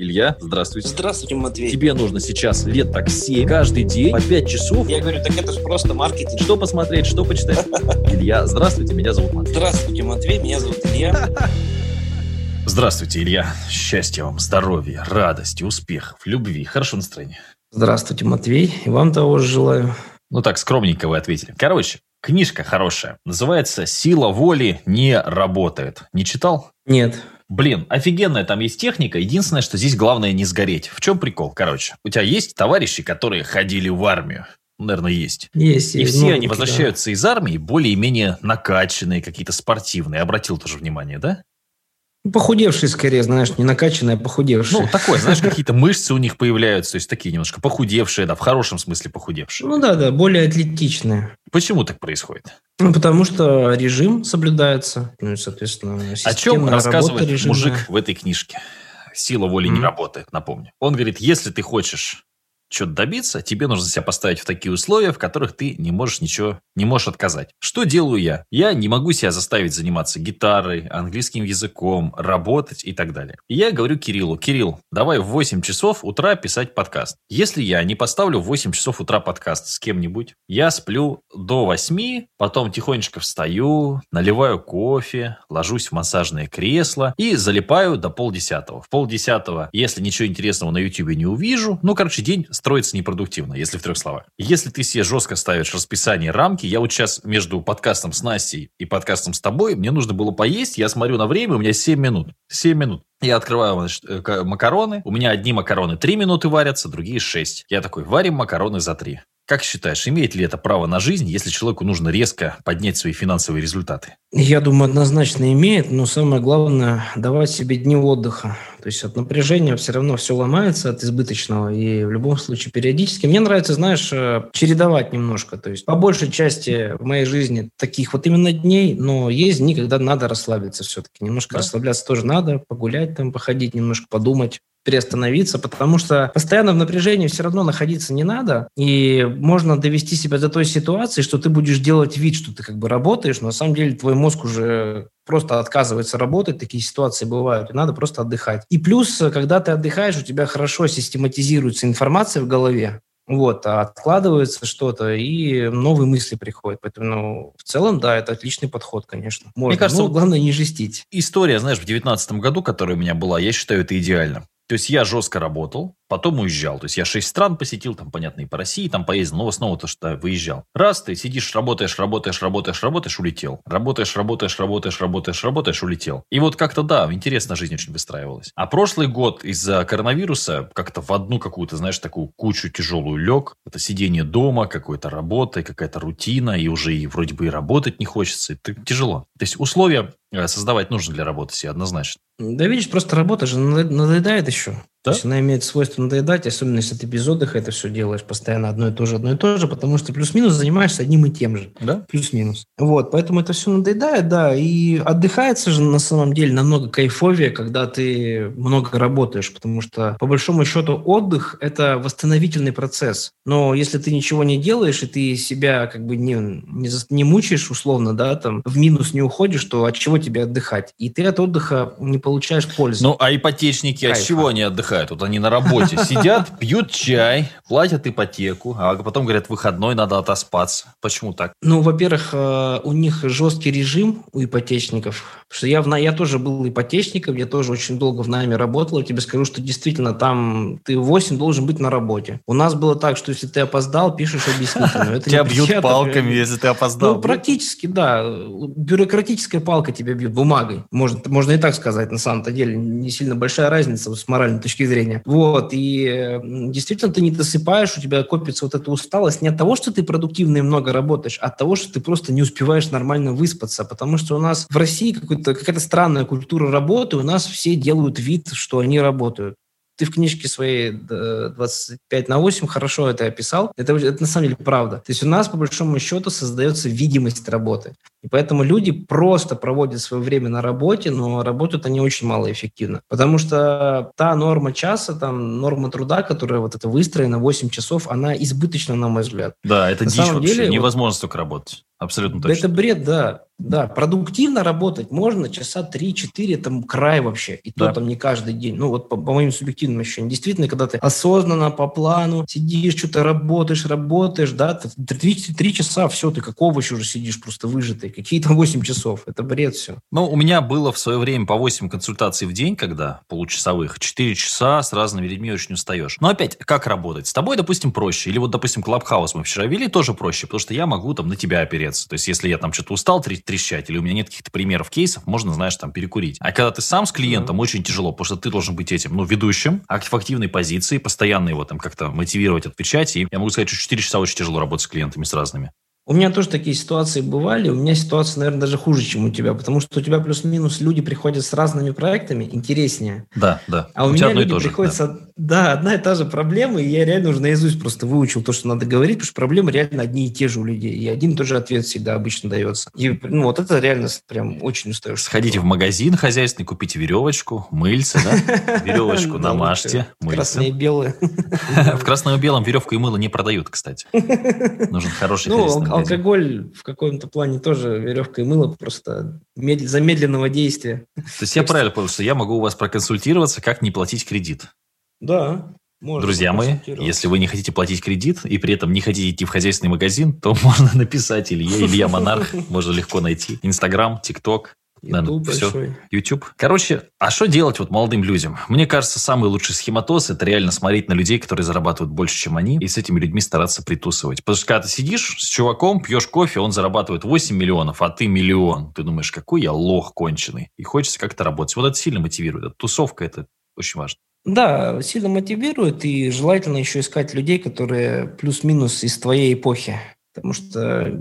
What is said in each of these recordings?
Илья, здравствуйте. Здравствуйте, Матвей. Тебе нужно сейчас лет так 7, каждый день по 5 часов. Я говорю, так это же просто маркетинг. Что посмотреть, что почитать? Илья, здравствуйте, меня зовут Матвей. Здравствуйте, Матвей, меня зовут Илья. Здравствуйте, Илья. Счастья вам, здоровья, радости, успехов, любви, хорошего настроения. Здравствуйте, Матвей. И вам того же желаю. Ну так, скромненько вы ответили. Короче, книжка хорошая. Называется «Сила воли не работает». Не читал? Нет. Блин, офигенная там есть техника. Единственное, что здесь главное не сгореть. В чем прикол? Короче, у тебя есть товарищи, которые ходили в армию? Наверное, есть. Есть. И есть все они возвращаются из армии более-менее накачанные, какие-то спортивные. Обратил тоже внимание, да? Да. Похудевшие скорее, знаешь, не накачанные, а похудевшие. Ну, такое, знаешь, какие-то мышцы у них появляются, то есть такие немножко похудевшие, да, в хорошем смысле похудевшие. Ну да, да, более атлетичные. Почему так происходит? Ну, потому что режим соблюдается, ну и, соответственно, О чем рассказывает мужик в этой книжке? Сила воли не Мгм. работает, напомню. Он говорит, если ты хочешь что-то добиться, тебе нужно себя поставить в такие условия, в которых ты не можешь ничего, не можешь отказать. Что делаю я? Я не могу себя заставить заниматься гитарой, английским языком, работать и так далее. И я говорю Кириллу, Кирилл, давай в 8 часов утра писать подкаст. Если я не поставлю в 8 часов утра подкаст с кем-нибудь, я сплю до 8, потом тихонечко встаю, наливаю кофе, ложусь в массажное кресло и залипаю до полдесятого. В полдесятого, если ничего интересного на YouTube не увижу, ну, короче, день строится непродуктивно, если в трех словах. Если ты себе жестко ставишь расписание, рамки, я вот сейчас между подкастом с Настей и подкастом с тобой, мне нужно было поесть, я смотрю на время, у меня 7 минут. 7 минут. Я открываю значит, э, ка- макароны. У меня одни макароны 3 минуты варятся, другие 6. Я такой, варим макароны за 3. Как считаешь, имеет ли это право на жизнь, если человеку нужно резко поднять свои финансовые результаты? Я думаю, однозначно имеет, но самое главное – давать себе дни отдыха. То есть от напряжения все равно все ломается, от избыточного. И в любом случае периодически. Мне нравится, знаешь, э, чередовать немножко. То есть по большей части в моей жизни таких вот именно дней, но есть дни, когда надо расслабиться все-таки. Немножко Да. расслабляться тоже надо, погулять там, походить, немножко подумать приостановиться, потому что постоянно в напряжении все равно находиться не надо, и можно довести себя до той ситуации, что ты будешь делать вид, что ты как бы работаешь, но на самом деле твой мозг уже просто отказывается работать, такие ситуации бывают, и надо просто отдыхать. И плюс, когда ты отдыхаешь, у тебя хорошо систематизируется информация в голове, вот, а откладывается что-то, и новые мысли приходят. Поэтому, ну, в целом, да, это отличный подход, конечно. Можно. кажется, Ну, вот- главное не жестить. История, знаешь, в девятнадцатом году, которая у меня была, я считаю, это идеально. То есть я жестко работал, потом уезжал. То есть я шесть стран посетил, там, понятно, и по России там поездил, но снова то, что выезжал. Раз ты сидишь, работаешь, работаешь, работаешь, работаешь, улетел. Работаешь, работаешь, работаешь, работаешь, работаешь, улетел. И вот как-то, да, интересно жизнь очень выстраивалась. А прошлый год из-за коронавируса как-то в одну какую-то, знаешь, такую кучу тяжелую лег. Это сидение дома, какой-то работа, какая-то рутина, и уже и вроде бы и работать не хочется. Это тяжело. То есть условия э, создавать нужно для работы себе однозначно. Да видишь, просто работа же надоедает еще. Да? То есть она имеет свойство надоедать, особенно если ты без отдыха это все делаешь постоянно одно и то же, одно и то же, потому что плюс-минус занимаешься одним и тем же. Да? Плюс-минус. Вот, поэтому это все надоедает, да, и отдыхается же на самом деле намного кайфовее, когда ты много работаешь, потому что по большому счету отдых – это восстановительный процесс. Но если ты ничего не делаешь, и ты себя как бы не, не, зас- не мучаешь условно, да, там, в минус не уходишь, то от чего тебе отдыхать? И ты от отдыха не получаешь пользы. Ну, а ипотечники от Кайфа. чего они отдыхают? Вот они на работе сидят, пьют чай, платят ипотеку, а потом говорят, выходной надо отоспаться. Почему так? Ну, во-первых, э, у них жесткий режим у ипотечников. Потому что я, в, на- я тоже был ипотечником, я тоже очень долго в найме работал. Я тебе скажу, что действительно там ты в 8 должен быть на работе. У нас было так, что если ты опоздал, пишешь объяснительную. Тебя бьют палками, если ты опоздал. Ну, практически, да. Бюрократическая палка тебя бьет бумагой. Можно, можно и так сказать, на самом-то деле. Не сильно большая разница с моральной точки зрения. Вот. И действительно ты не досыпаешь, у тебя копится вот эта усталость не от того, что ты продуктивно и много работаешь, а от того, что ты просто не успеваешь нормально выспаться. Потому что у нас в России какая-то странная культура работы, у нас все делают вид, что они работают ты в книжке своей э, 25 на 8 хорошо это описал. Это, это на самом деле правда. То есть у нас, по большому счету, создается видимость работы. И поэтому люди просто проводят свое время на работе, но работают они очень малоэффективно. Потому что та норма часа, там, норма труда, которая вот это выстроена, 8 часов, она избыточна, на мой взгляд. Да, это На дичь вообще. деле, вот- Невозможно столько работать. Абсолютно точно. Это бред, да. Да, продуктивно работать можно часа 3-4, там край вообще. И Да. то там не каждый день. Ну вот по, по моим субъективным ощущениям. Действительно, когда ты осознанно, по плану, сидишь, что-то работаешь, работаешь, да, ты 3, 3 часа, все, ты как овощ уже сидишь просто выжатый. Какие там 8 часов. Это бред все. Ну, у меня было в свое время по 8 консультаций в день, когда получасовых, 4 часа с разными людьми очень устаешь. Но опять, как работать? С тобой, допустим, проще. Или вот, допустим, Клабхаус мы вчера вели, тоже проще, потому что я могу там на тебя опереться. То есть, если я там что-то устал трещ- трещать, или у меня нет каких-то примеров, кейсов, можно, знаешь, там перекурить. А когда ты сам с клиентом, очень тяжело, потому что ты должен быть этим, ну, ведущим, в активной позиции, постоянно его там как-то мотивировать, отвечать. И я могу сказать, что 4 часа очень тяжело работать с клиентами, с разными. У меня тоже такие ситуации бывали. У меня ситуация, наверное, даже хуже, чем у тебя, потому что у тебя плюс-минус люди приходят с разными проектами, интереснее. Да, да. А у, тебя меня люди то же, приходят, да. да, одна и та же проблема, и я реально уже наизусть просто выучил то, что надо говорить, потому что проблемы реально одни и те же у людей, и один и тот же ответ всегда обычно дается. И ну, вот это реально прям очень устаешь. Сходите в магазин хозяйственный, купите веревочку, мыльце, да? Веревочку намажьте, Красные и белые. В красном и белом веревку и мыло не продают, кстати. Нужен хороший Алкоголь в каком-то плане тоже веревка и мыло просто мед- замедленного действия. То есть я правильно понял, что я могу у вас проконсультироваться, как не платить кредит. Да, можно Друзья мои, если вы не хотите платить кредит и при этом не хотите идти в хозяйственный магазин, то можно написать Илья, Илья Монарх, можно легко найти. Инстаграм, ТикТок, YouTube все. большой. YouTube. Короче, а что делать вот молодым людям? Мне кажется, самый лучший схематоз – это реально смотреть на людей, которые зарабатывают больше, чем они, и с этими людьми стараться притусывать. Потому что когда ты сидишь с чуваком, пьешь кофе, он зарабатывает 8 миллионов, а ты миллион. Ты думаешь, какой я лох конченый. И хочется как-то работать. Вот это сильно мотивирует. Эта тусовка – это очень важно. Да, сильно мотивирует, и желательно еще искать людей, которые плюс-минус из твоей эпохи. Потому что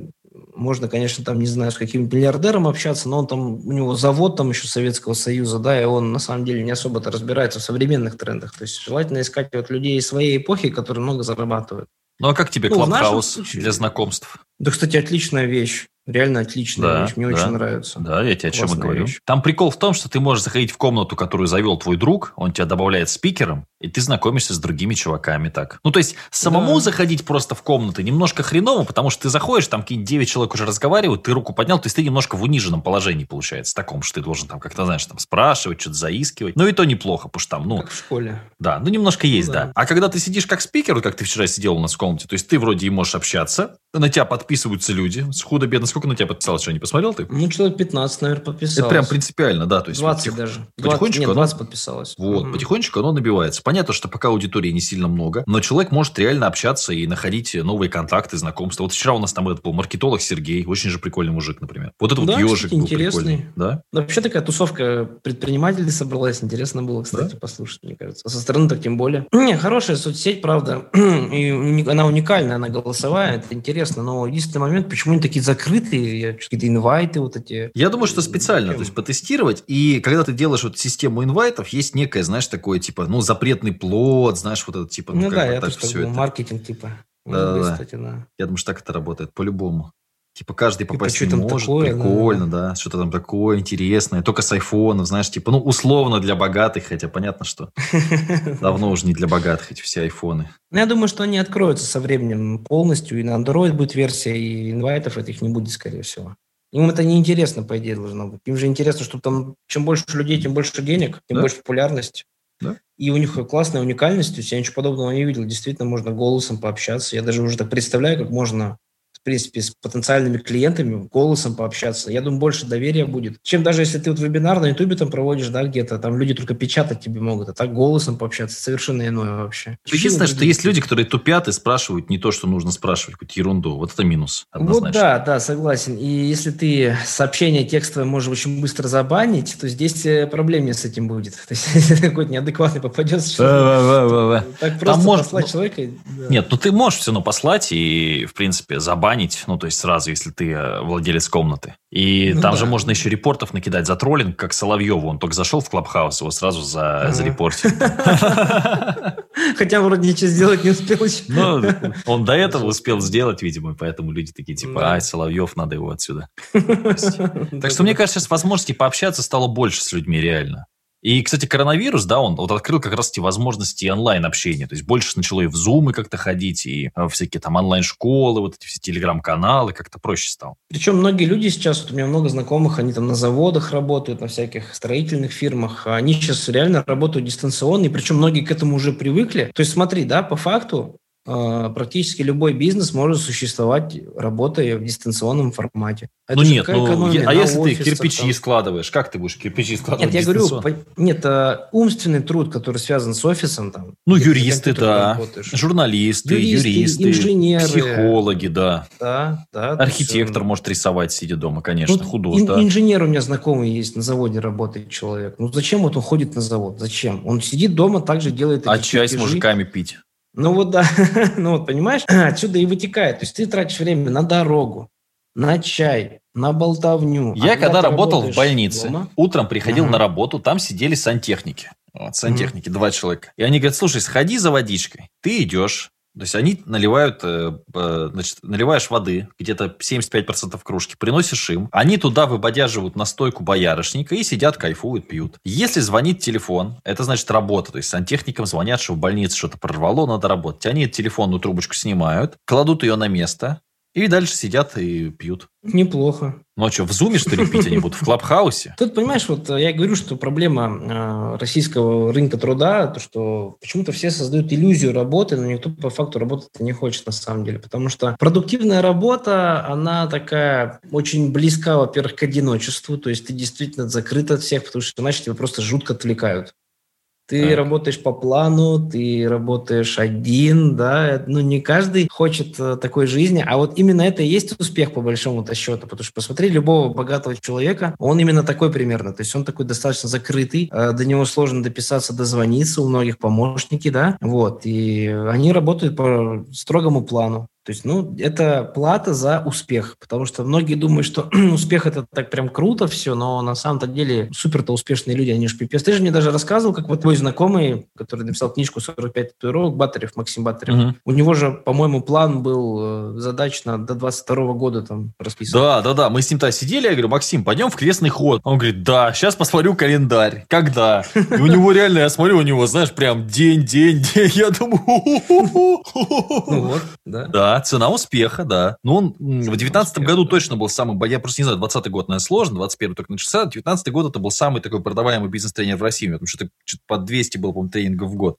можно, конечно, там, не знаю, с каким миллиардером общаться, но он там, у него завод там еще Советского Союза, да, и он на самом деле не особо-то разбирается в современных трендах. То есть желательно искать вот людей своей эпохи, которые много зарабатывают. Ну а как тебе Ну, Клабхаус для знакомств? Да, кстати, отличная вещь. Реально отличная Да, вещь. Мне да. очень нравится. Да, я тебе о чем и говорю. вещь. Там прикол в том, что ты можешь заходить в комнату, которую завел твой друг, он тебя добавляет спикером, и ты знакомишься с другими чуваками так. Ну, то есть, самому Да. заходить просто в комнаты немножко хреново, потому что ты заходишь, там какие-нибудь 9 человек уже разговаривают, ты руку поднял, то есть ты немножко в униженном положении получается, таком, что ты должен там как-то, знаешь, там спрашивать, что-то заискивать. Ну, и то неплохо, потому что там, ну, Как в школе. да, ну немножко есть, Ну да. да. А когда ты сидишь как спикер, вот как ты вчера сидел у нас в комнате, то есть ты вроде и можешь общаться, на тебя подписываются люди, с худо-бедно. Сколько на тебя подписалось, что не посмотрел ты? Ну, человек 15, наверное, подписалось. Это прям принципиально, да. То есть 20 вот потих- даже. 20, потихонечку нет, оно- 20 подписалось. Вот, Мгм. потихонечку оно набивается. Понятно, что пока аудитории не сильно много, но человек может реально общаться и находить новые контакты, знакомства. Вот вчера у нас там этот был маркетолог Сергей, очень же прикольный мужик, например. Вот этот Да, вот ежик был интересный. прикольный. Да? Вообще такая тусовка предпринимателей собралась. Интересно было, кстати, послушать, мне кажется. А со стороны так тем более. Не, хорошая соцсеть, правда. И она уникальная, она голосовая, это интересно. Но единственный момент, почему они такие закрытые, какие-то инвайты вот эти. Я думаю, что специально, то есть потестировать. И когда ты делаешь вот систему инвайтов, есть некое, знаешь, такое типа, ну, запретный плод, знаешь, вот это типа, ну, Ну, как да, бы я так все думаю, это. маркетинг типа. Да, да. кстати, да. Я думаю, что так это работает по-любому. Типа каждый Типа, попасть что не может, такое, да. прикольно, да, что-то там такое интересное, только с айфонов, знаешь, типа, ну, условно для богатых, хотя понятно, что давно уже не для богатых эти все айфоны. Ну, я думаю, что они откроются со временем полностью, и на Android будет версия, и инвайтов этих не будет, скорее всего. Им это неинтересно, по идее, должно быть. Им же интересно, что там чем больше людей, тем больше денег, тем Да. больше популярность. Да. И у них классная уникальность, то есть я ничего подобного не видел. Действительно, можно голосом пообщаться. Я даже уже так представляю, как можно принципе, с потенциальными клиентами голосом пообщаться. Я думаю, больше доверия будет. Чем даже если ты вот вебинар на Ютубе там проводишь, да, где-то, там люди только печатать тебе могут, а так голосом пообщаться совершенно иное вообще. Единственное, что другие есть люди, которые тупят и спрашивают не то, что нужно спрашивать, какую-то ерунду. Вот это минус, однозначно. Вот да, да, согласен. И если ты сообщение текстовое можешь очень быстро забанить, то здесь э, проблем с этим будет. То есть, если какой-то неадекватный попадется, что Ва-ва-ва-ва-ва. так просто послать ну, человека... Нет, ну ты можешь все равно послать и, в принципе, забанить, ну, то есть сразу, если ты э, владелец комнаты. И Ну там да. же можно еще репортов накидать за троллинг, как Соловьеву. Он только зашел в Клабхаус, его сразу за, Ага. зарепортили. Хотя вроде ничего сделать не успел еще. Ну, он до этого успел сделать, видимо, поэтому люди такие, типа, ай, Соловьев, надо его отсюда. Так что, мне кажется, сейчас возможностей пообщаться стало больше с людьми реально. И, кстати, коронавирус, да, он вот открыл как раз эти возможности онлайн-общения. То есть больше начало и в зумы как-то ходить, и э, всякие там онлайн-школы, вот эти все телеграм-каналы, как-то проще стало. Причем многие люди сейчас, вот у меня много знакомых, они там на заводах работают, на всяких строительных фирмах, они сейчас реально работают дистанционно, и причем многие к этому уже привыкли. То есть смотри, да, по факту практически любой бизнес может существовать, работая в дистанционном формате. Это ну нет, ну, а если ты кирпичи там. складываешь, как ты будешь кирпичи складывать Нет, я говорю, нет, а, умственный труд, который связан с офисом. Там, ну, юристы, да, журналисты, юристы, юристы, инженеры. Психологи, да. Да, да. Архитектор есть, может рисовать, сидя дома, конечно, ну, художник. Ин- да. Инженер у меня знакомый есть, на заводе работает человек. Ну, зачем вот он ходит на завод? Зачем? Он сидит дома, также делает А чай с мужиками пить? Ну вот да, ну вот понимаешь, отсюда и вытекает. То есть ты тратишь время на дорогу, на чай, на болтовню. Я а когда, когда работал в больнице, дома, утром приходил uh-huh. на работу, там сидели сантехники. Вот, сантехники, uh-huh. два человека. И они говорят, слушай, сходи за водичкой. Ты идешь, то есть они наливают, э, значит, наливаешь воды, где-то 75% кружки, приносишь им, они туда выбодяживают настойку боярышника и сидят, кайфуют, пьют. Если звонит телефон, это значит работа. То есть сантехникам звонят, что в больнице что-то прорвало, надо работать. Они телефонную трубочку снимают, кладут ее на место, и дальше сидят и пьют. Неплохо. Ну а что, в Зуме, что ли, пить они будут? В Клабхаусе? Тут, понимаешь, вот я говорю, что проблема э, российского рынка труда, то, что почему-то все создают иллюзию работы, но никто по факту работать не хочет на самом деле. Потому что продуктивная работа, она такая очень близка, во-первых, к одиночеству. То есть ты действительно закрыт от всех, потому что иначе тебя просто жутко отвлекают. Ты так. работаешь по плану, ты работаешь один, да, ну не каждый хочет э, такой жизни, а вот именно это и есть успех по большому-то счету, потому что посмотри любого богатого человека, он именно такой примерно, то есть он такой достаточно закрытый, э, до него сложно дописаться, дозвониться, у многих помощники, да, вот, и они работают по строгому плану. То есть, ну, это плата за успех, потому что многие думают, что успех это так прям круто все, но на самом-то деле супер-то успешные люди, они же пипец. Ты же мне даже рассказывал, как вот твой знакомый, который написал книжку «45 татуировок», Батарев, Максим Батарев, угу. у него же, по-моему, план был э, задач на до 22 года там расписан. Да, да, да, мы с ним-то сидели, я говорю, Максим, пойдем в крестный ход. Он говорит, да, сейчас посмотрю календарь. Когда? И у него реально, я смотрю, у него, знаешь, прям день, день, день, я думаю... Ну вот, да. Да, цена успеха, да. Ну, он цена в 19 году да. точно был самый, я просто не знаю, 20 год, наверное, сложно, 21 только начался, 19 год это был самый такой продаваемый бизнес-тренер в России, потому что что-то по 200 было, по-моему, тренингов в год.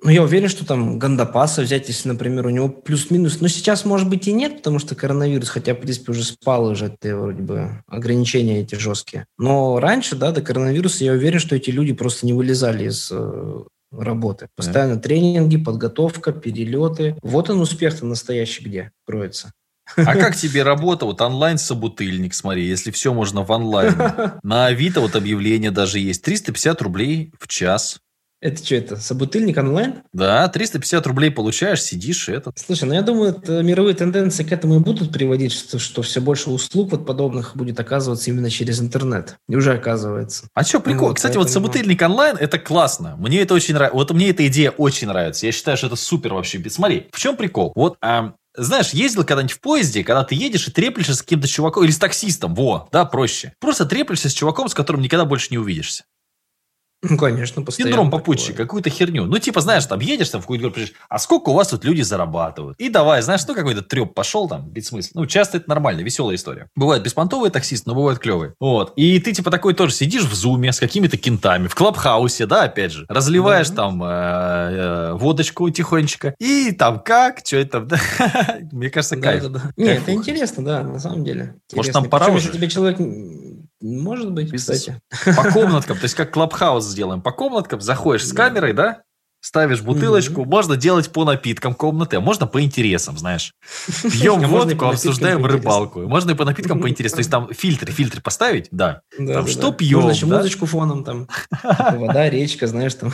Ну, я уверен, что там Гандапаса взять, если, например, у него плюс-минус. Но сейчас, может быть, и нет, потому что коронавирус, хотя, в принципе, уже спал уже это вроде бы ограничения эти жесткие. Но раньше, да, до коронавируса, я уверен, что эти люди просто не вылезали из э, работы. Постоянно да. тренинги, подготовка, перелеты. Вот он успех-то настоящий где кроется. А как тебе работа? Вот онлайн-собутыльник, смотри, если все можно в онлайне. На Авито вот объявление даже есть. 350 рублей в час. Это что это? Собутыльник онлайн? Да, 350 рублей получаешь, сидишь и это. Слушай, ну я думаю, это мировые тенденции к этому и будут приводить, что, что все больше услуг вот подобных будет оказываться именно через интернет. И уже оказывается. А что, прикол? Вот, Кстати, поэтому... вот собутыльник онлайн, это классно. Мне это очень нравится. Вот мне эта идея очень нравится. Я считаю, что это супер вообще. Смотри, в чем прикол? Вот а, знаешь, ездил когда-нибудь в поезде, когда ты едешь и треплешься с каким-то чуваком, или с таксистом, во, да, проще. Просто треплешься с чуваком, с которым никогда больше не увидишься. Ну, конечно, постоянно. Синдром попутчика, какую-то херню. Ну, типа, знаешь, там едешь там в какую-то говоришь, а сколько у вас тут люди зарабатывают? И давай, знаешь, ну, какой-то треп пошел там, без смысла. Ну, часто это нормально, веселая история. Бывает беспонтовые таксисты, но бывают клевые. Вот. И ты, типа, такой тоже сидишь в зуме с какими-то кентами, в клабхаусе, да, опять же. Разливаешь да. там э, э, водочку тихонечко. И там как, что это, да? Мне кажется, кайф. Да, да, да. Нет, это интересно, да, на самом деле. Может, там пора уже? тебе человек может быть, кстати. По комнаткам, то есть как клабхаус сделаем. По комнаткам заходишь с камерой, да? Ставишь бутылочку, mm-hmm. можно делать по напиткам комнаты, а можно по интересам, знаешь. Пьем водку, обсуждаем рыбалку. Можно и по напиткам по интересам. То есть там фильтры, фильтры поставить, да. да там, да, что да. пьем, Можно еще да? музычку фоном, там вода, речка, знаешь, там.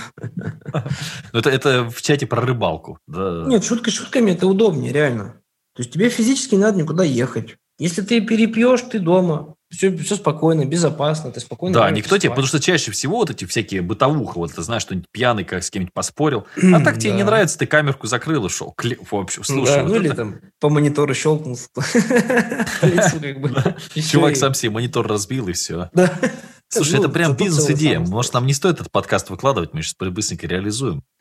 Ну, это, это в чате про рыбалку. Да. Нет, шутка шутками, это удобнее, реально. То есть тебе физически не надо никуда ехать. Если ты перепьешь, ты дома. Все, все спокойно, безопасно, ты спокойно. Да, никто тебе, потому что чаще всего вот эти всякие бытовуха, вот ты знаешь, что-нибудь пьяный как с кем-нибудь поспорил, а так тебе не нравится, ты камерку закрыл и шел. В общем, слушай. ну или там по монитору щелкнул. Чувак сам себе монитор разбил и все. Слушай, Ну, это прям бизнес-идея. Может, нам не стоит этот подкаст выкладывать, мы сейчас быстренько реализуем.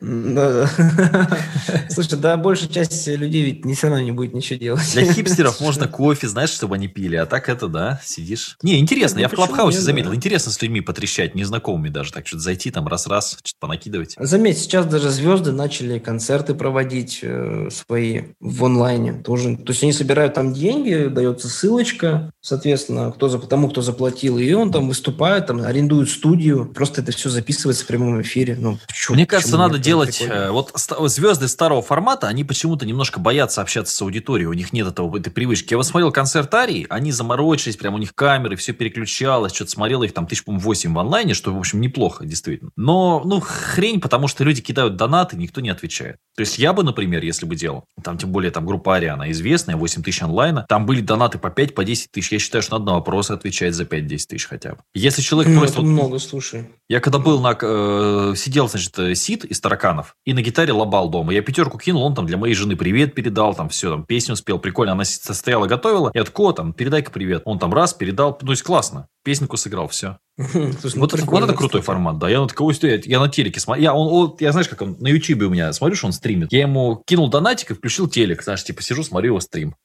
Слушай, да, большая часть людей ведь все равно не будет ничего делать. Для хипстеров можно кофе, знаешь, чтобы они пили, а так это, да, сидишь. Не, интересно, Ну, я в почему Клабхаусе заметил, интересно с людьми потрещать, незнакомыми даже, так что-то зайти там раз-раз, что-то понакидывать. Заметь, сейчас даже звезды начали концерты проводить э, свои в онлайне тоже. То есть они собирают там деньги, дается ссылочка, соответственно, кто за, тому, кто заплатил, и он там выступает, там арендует студию, просто это все записывается в прямом эфире. Ну, чё- Мне кажется, почему надо делать... прикольно. э, Вот звезды старого формата, они почему-то немножко боятся общаться с аудиторией, у них нет этого, этой привычки. Я вот смотрел концерт Арии, они заморочились, прям у них камеры, все переключалось, что-то смотрел их там тысяч, по 8 в онлайне, что, в общем, неплохо, действительно. Но, ну, хрень, потому что люди кидают донаты, никто не отвечает. То есть я бы, например, если бы делал, там, тем более, там, группа Ария, она известная, 8 тысяч онлайна, там были донаты по 5, по 10 тысяч. Я считаю, что надо на вопросы отвечать за 5-10 тысяч хотя бы. Если человек Ну, просто... это вот- много, слушай. я когда был на... э, сидел, значит, э, сид из тараканов и на гитаре лобал дома. Я пятерку кинул, он там для моей жены привет передал, там все, там песню спел, прикольно. Она с- стояла, готовила. Я такой, «О, там, передай-ка привет. Он там раз, передал. Ну, то есть классно. Песенку сыграл, все. Слушай, ну, вот, это, вот это крутой формат, да. Я на такого я, я на телеке смотрю. Я, он, он- я знаешь, как он на ютубе у меня, смотрю, что он стримит. Я ему кинул донатик и включил телек. Знаешь, типа сижу, смотрю его стрим.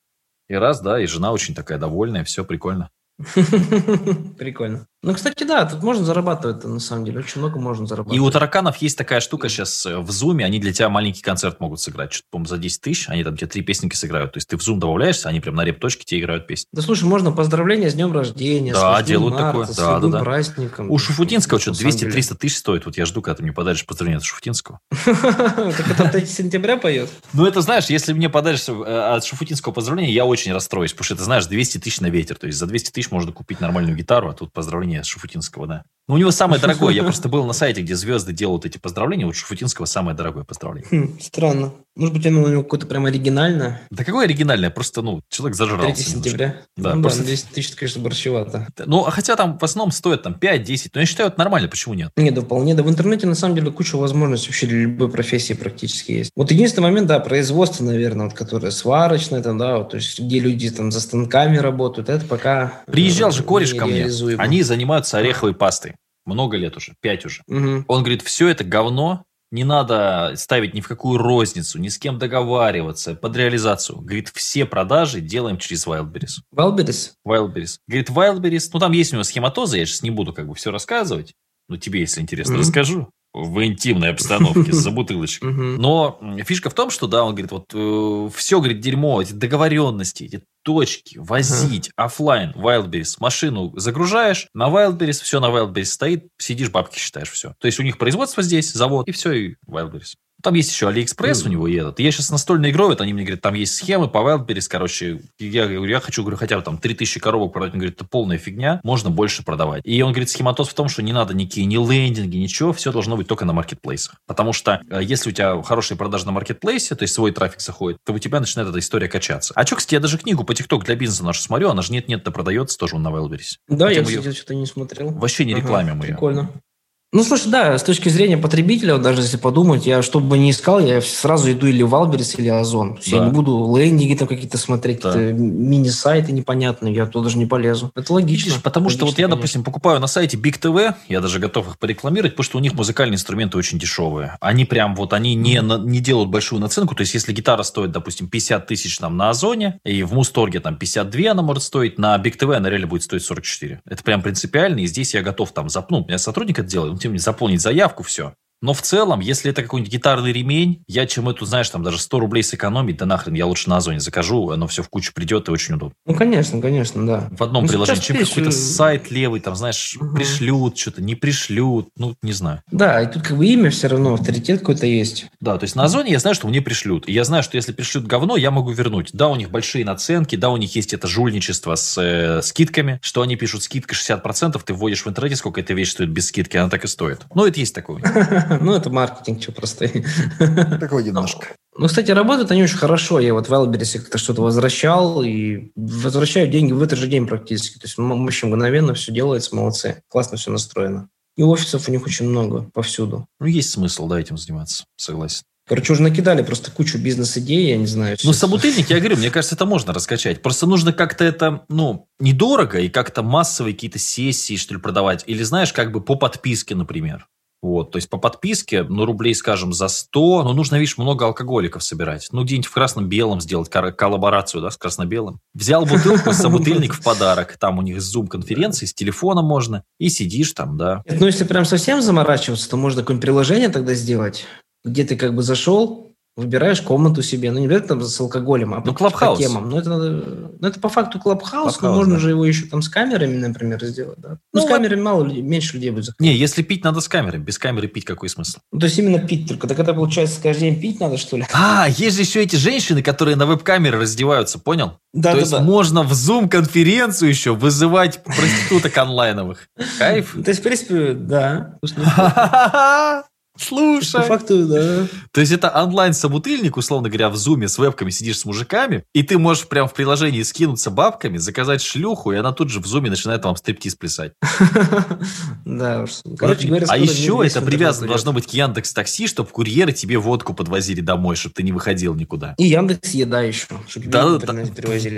И раз, да, и жена очень такая довольная, все прикольно. Прикольно. Ну, кстати, да, тут можно зарабатывать на самом деле. Очень много можно зарабатывать. И у тараканов есть такая штука сейчас э, в зуме, они для тебя маленький концерт могут сыграть, что-то, по-моему, за 10 тысяч, они там тебе три песенки сыграют. То есть ты в зум добавляешься, они прям на реп-точке тебе играют песни. Да слушай, можно поздравления с днем рождения, Да, с 8 делают марта, такое. с Да, да, да. праздником. У Шуфутинского что-то самом деле. 200-300 тысяч стоит. Вот я жду, когда ты мне подаришь поздравление от Шуфутинского. Так это 3 сентября поет? Ну, это, знаешь, если мне подаришь э, от Шуфутинского поздравления, я очень расстроюсь, потому что это, знаешь, 200 тысяч на ветер. То есть за 200 тысяч можно купить нормальную гитару, а тут поздравление от Шуфутинского, да. Ну, у него самое дорогое. Я просто был на сайте, где звезды делают эти поздравления. Вот Шуфутинского самое дорогое поздравление. Хм, странно. Может быть, оно у него какое-то прям оригинальное? Да какое оригинальное? Просто, ну, человек 3 зажрался. немножко. сентября? Да, ну просто- да, 200 тысяч, конечно, борщевато. Ну, а хотя там в основном стоит там 5-10, но я считаю, это нормально, почему нет? Нет, да вполне. Да в интернете, на самом деле, куча возможностей вообще для любой профессии практически есть. Вот единственный момент, да, производство, наверное, вот, которое сварочное, там, да, вот, то есть где люди там за станками работают, это пока... э, Приезжал же кореш ко мне, они занимаются ореховой пастой. Много лет уже, 5 уже. Мгм. Он говорит, все это говно, не надо ставить ни в какую розницу, ни с кем договариваться под реализацию. Говорит, все продажи делаем через Wildberries. Wildberries? Wildberries. Говорит, Wildberries, ну там есть у него схематоза, я сейчас не буду как бы все рассказывать, но тебе, если интересно, Мгм. расскажу в интимной обстановке за бутылочкой. Но фишка в том, что, да, он говорит, вот все, говорит, дерьмо, эти договоренности, эти точки, возить, оффлайн, Wildberries, машину загружаешь, на Wildberries, все на Wildberries стоит, сидишь, бабки считаешь, все. То есть у них производство здесь, завод, и все, и Wildberries. Там есть еще AliExpress у него и этот. Я сейчас настольной игрой, вот они мне говорят, там есть схемы по Wildberries, короче. Я говорю, я хочу, говорю, хотя бы там 3000 коробок продать. Он говорит, это полная фигня, можно больше продавать. И он говорит, схематоз в том, что не надо никакие ни лендинги, ничего, все должно быть только на маркетплейсах. Потому что э, если у тебя хорошие продажи на маркетплейсе, то есть свой трафик заходит, то у тебя начинает эта история качаться. А что, кстати, я даже книгу по ТикТок для бизнеса нашу смотрю, она же нет-нет-то продается тоже на Wildberries. Да, Хотя я, кстати, что-то не смотрел. Вообще не Ага, рекламим ее. Прикольно. Ну, слушай, да, с точки зрения потребителя, вот даже если подумать, я что бы ни искал, я сразу иду или в Wildberries, или Озон. Да. Я не буду лендинги там какие-то смотреть, Да. какие-то мини-сайты непонятные, я туда даже не полезу. Это логично. Видишь, потому что вот Логично, я, конечно. допустим, покупаю на сайте Big TV, я даже готов их порекламировать, потому что у них музыкальные инструменты очень дешевые. Они прям вот, они не, на- не делают большую наценку, то есть если гитара стоит, допустим, 50 тысяч там на Озоне, и в Мусторге там 52 она может стоить, на Big TV она реально будет стоить 44. Это прям принципиально, и здесь я готов там запнуть. У меня сотрудник это делает, тем не заполнить заявку, все. Но в целом, если это какой-нибудь гитарный ремень, я чем эту, знаешь, там даже 100 рублей сэкономить, да нахрен, я лучше на Озоне закажу, оно все в кучу придет и очень удобно. Ну, конечно, конечно, да. В одном Ну, приложении, чем видишь, какой-то сайт левый, там, знаешь, Мгм. пришлют, что-то не пришлют, ну, не знаю. Да, и тут как бы имя все равно, авторитет какой-то есть. Да, то есть на Озоне я знаю, что мне пришлют. И я знаю, что если пришлют говно, я могу вернуть. Да, у них большие наценки, да, у них есть это жульничество с э, скидками, что они пишут скидка 60%, ты вводишь в интернете, сколько эта вещь стоит без скидки, она так и стоит. Ну, это есть такое. Ну, это маркетинг, что простой. Такое немножко. Ну, кстати, работают они очень хорошо. Я вот в Wildberries как-то что-то возвращал и возвращаю деньги в этот же день практически. То есть вообще мгновенно все делается, молодцы. Классно все настроено. И офисов у них очень много повсюду. Ну, есть смысл, да, этим заниматься, согласен. Короче, уже накидали просто кучу бизнес-идей, я не знаю. Ну, собутыльник, я говорю, мне кажется, это можно раскачать. Просто нужно как-то это, ну, недорого и как-то массовые какие-то сессии, что ли, продавать. Или, знаешь, как бы по подписке, например. Вот, то есть по подписке, ну, рублей, скажем, за 100, но нужно, видишь, много алкоголиков собирать. Ну, где-нибудь в красно-белом сделать коллаборацию, да, с красно-белым. Взял бутылку, собутыльник в подарок. Там у них зум-конференции, с телефона можно. И сидишь там, да. Ну, если прям совсем заморачиваться, то можно какое-нибудь приложение тогда сделать, где ты как бы зашел, выбираешь комнату себе, ну не обязательно там с алкоголем, а Ну, по, темам. Ну это, надо- ну, это по факту клабхаус, но можно да. же его еще там с камерами, например, сделать, да? Ну, Ну, с камерами мало людей, меньше людей будет. Не, если пить, надо с камерой. Без камеры пить какой смысл? Ну, то есть именно пить только. Так это получается каждый день пить надо, что ли? А, есть же еще эти женщины, которые на веб-камеры раздеваются, понял? Да, То да, есть да. можно в Zoom-конференцию еще вызывать проституток онлайновых. Кайф. То есть, в принципе, да. По Слушай. факту, да. То есть это онлайн-собутыльник, условно говоря, в зуме с вебками сидишь с мужиками, и ты можешь прям в приложении скинуться бабками, заказать шлюху, и она тут же в зуме начинает вам стриптиз плясать. Да уж. Короче говоря, а еще это привязано должно быть к Яндекс Такси, чтобы курьеры тебе водку подвозили домой, чтобы ты не выходил никуда. И Яндекс Еда еще, чтобы Да, да.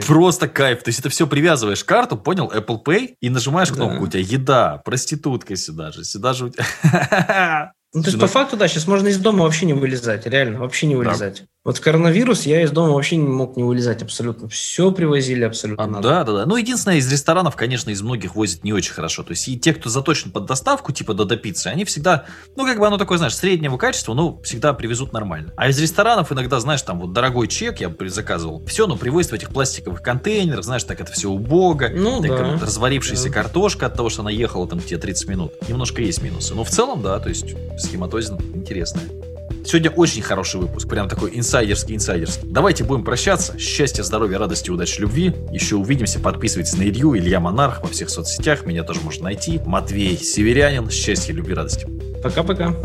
Просто кайф. То есть это все привязываешь карту, понял, Apple Pay, и нажимаешь кнопку, у тебя еда, проститутка сюда же, сюда же у тебя... Ну, то есть, Ну, по факту, да, сейчас можно из дома вообще не вылезать, реально, вообще не Да. Вот в коронавирус я из дома вообще не мог не вылезать абсолютно. Все привозили абсолютно. А, надо. да, да, да. Ну, единственное, из ресторанов, конечно, из многих возят не очень хорошо. То есть, и те, кто заточен под доставку, типа до пиццы, они всегда, ну, как бы оно такое, знаешь, среднего качества, но всегда привезут нормально. А из ресторанов иногда, знаешь, там вот дорогой чек я заказывал, все, ну, привозят в этих пластиковых контейнерах, знаешь, так это все убого. Ну, Так, да. разварившаяся Да. картошка от того, что она ехала там тебе 30 минут. Немножко есть минусы. Но в целом, да, то есть схематозина интересная. Сегодня очень хороший выпуск, прям такой инсайдерский-инсайдерский. Давайте будем прощаться. Счастья, здоровья, радости, удачи, любви. Еще увидимся. Подписывайтесь на Илью, Илья Монарх во всех соцсетях. Меня тоже можно найти. Матвей Северянин. Счастья, любви, радости. Пока-пока.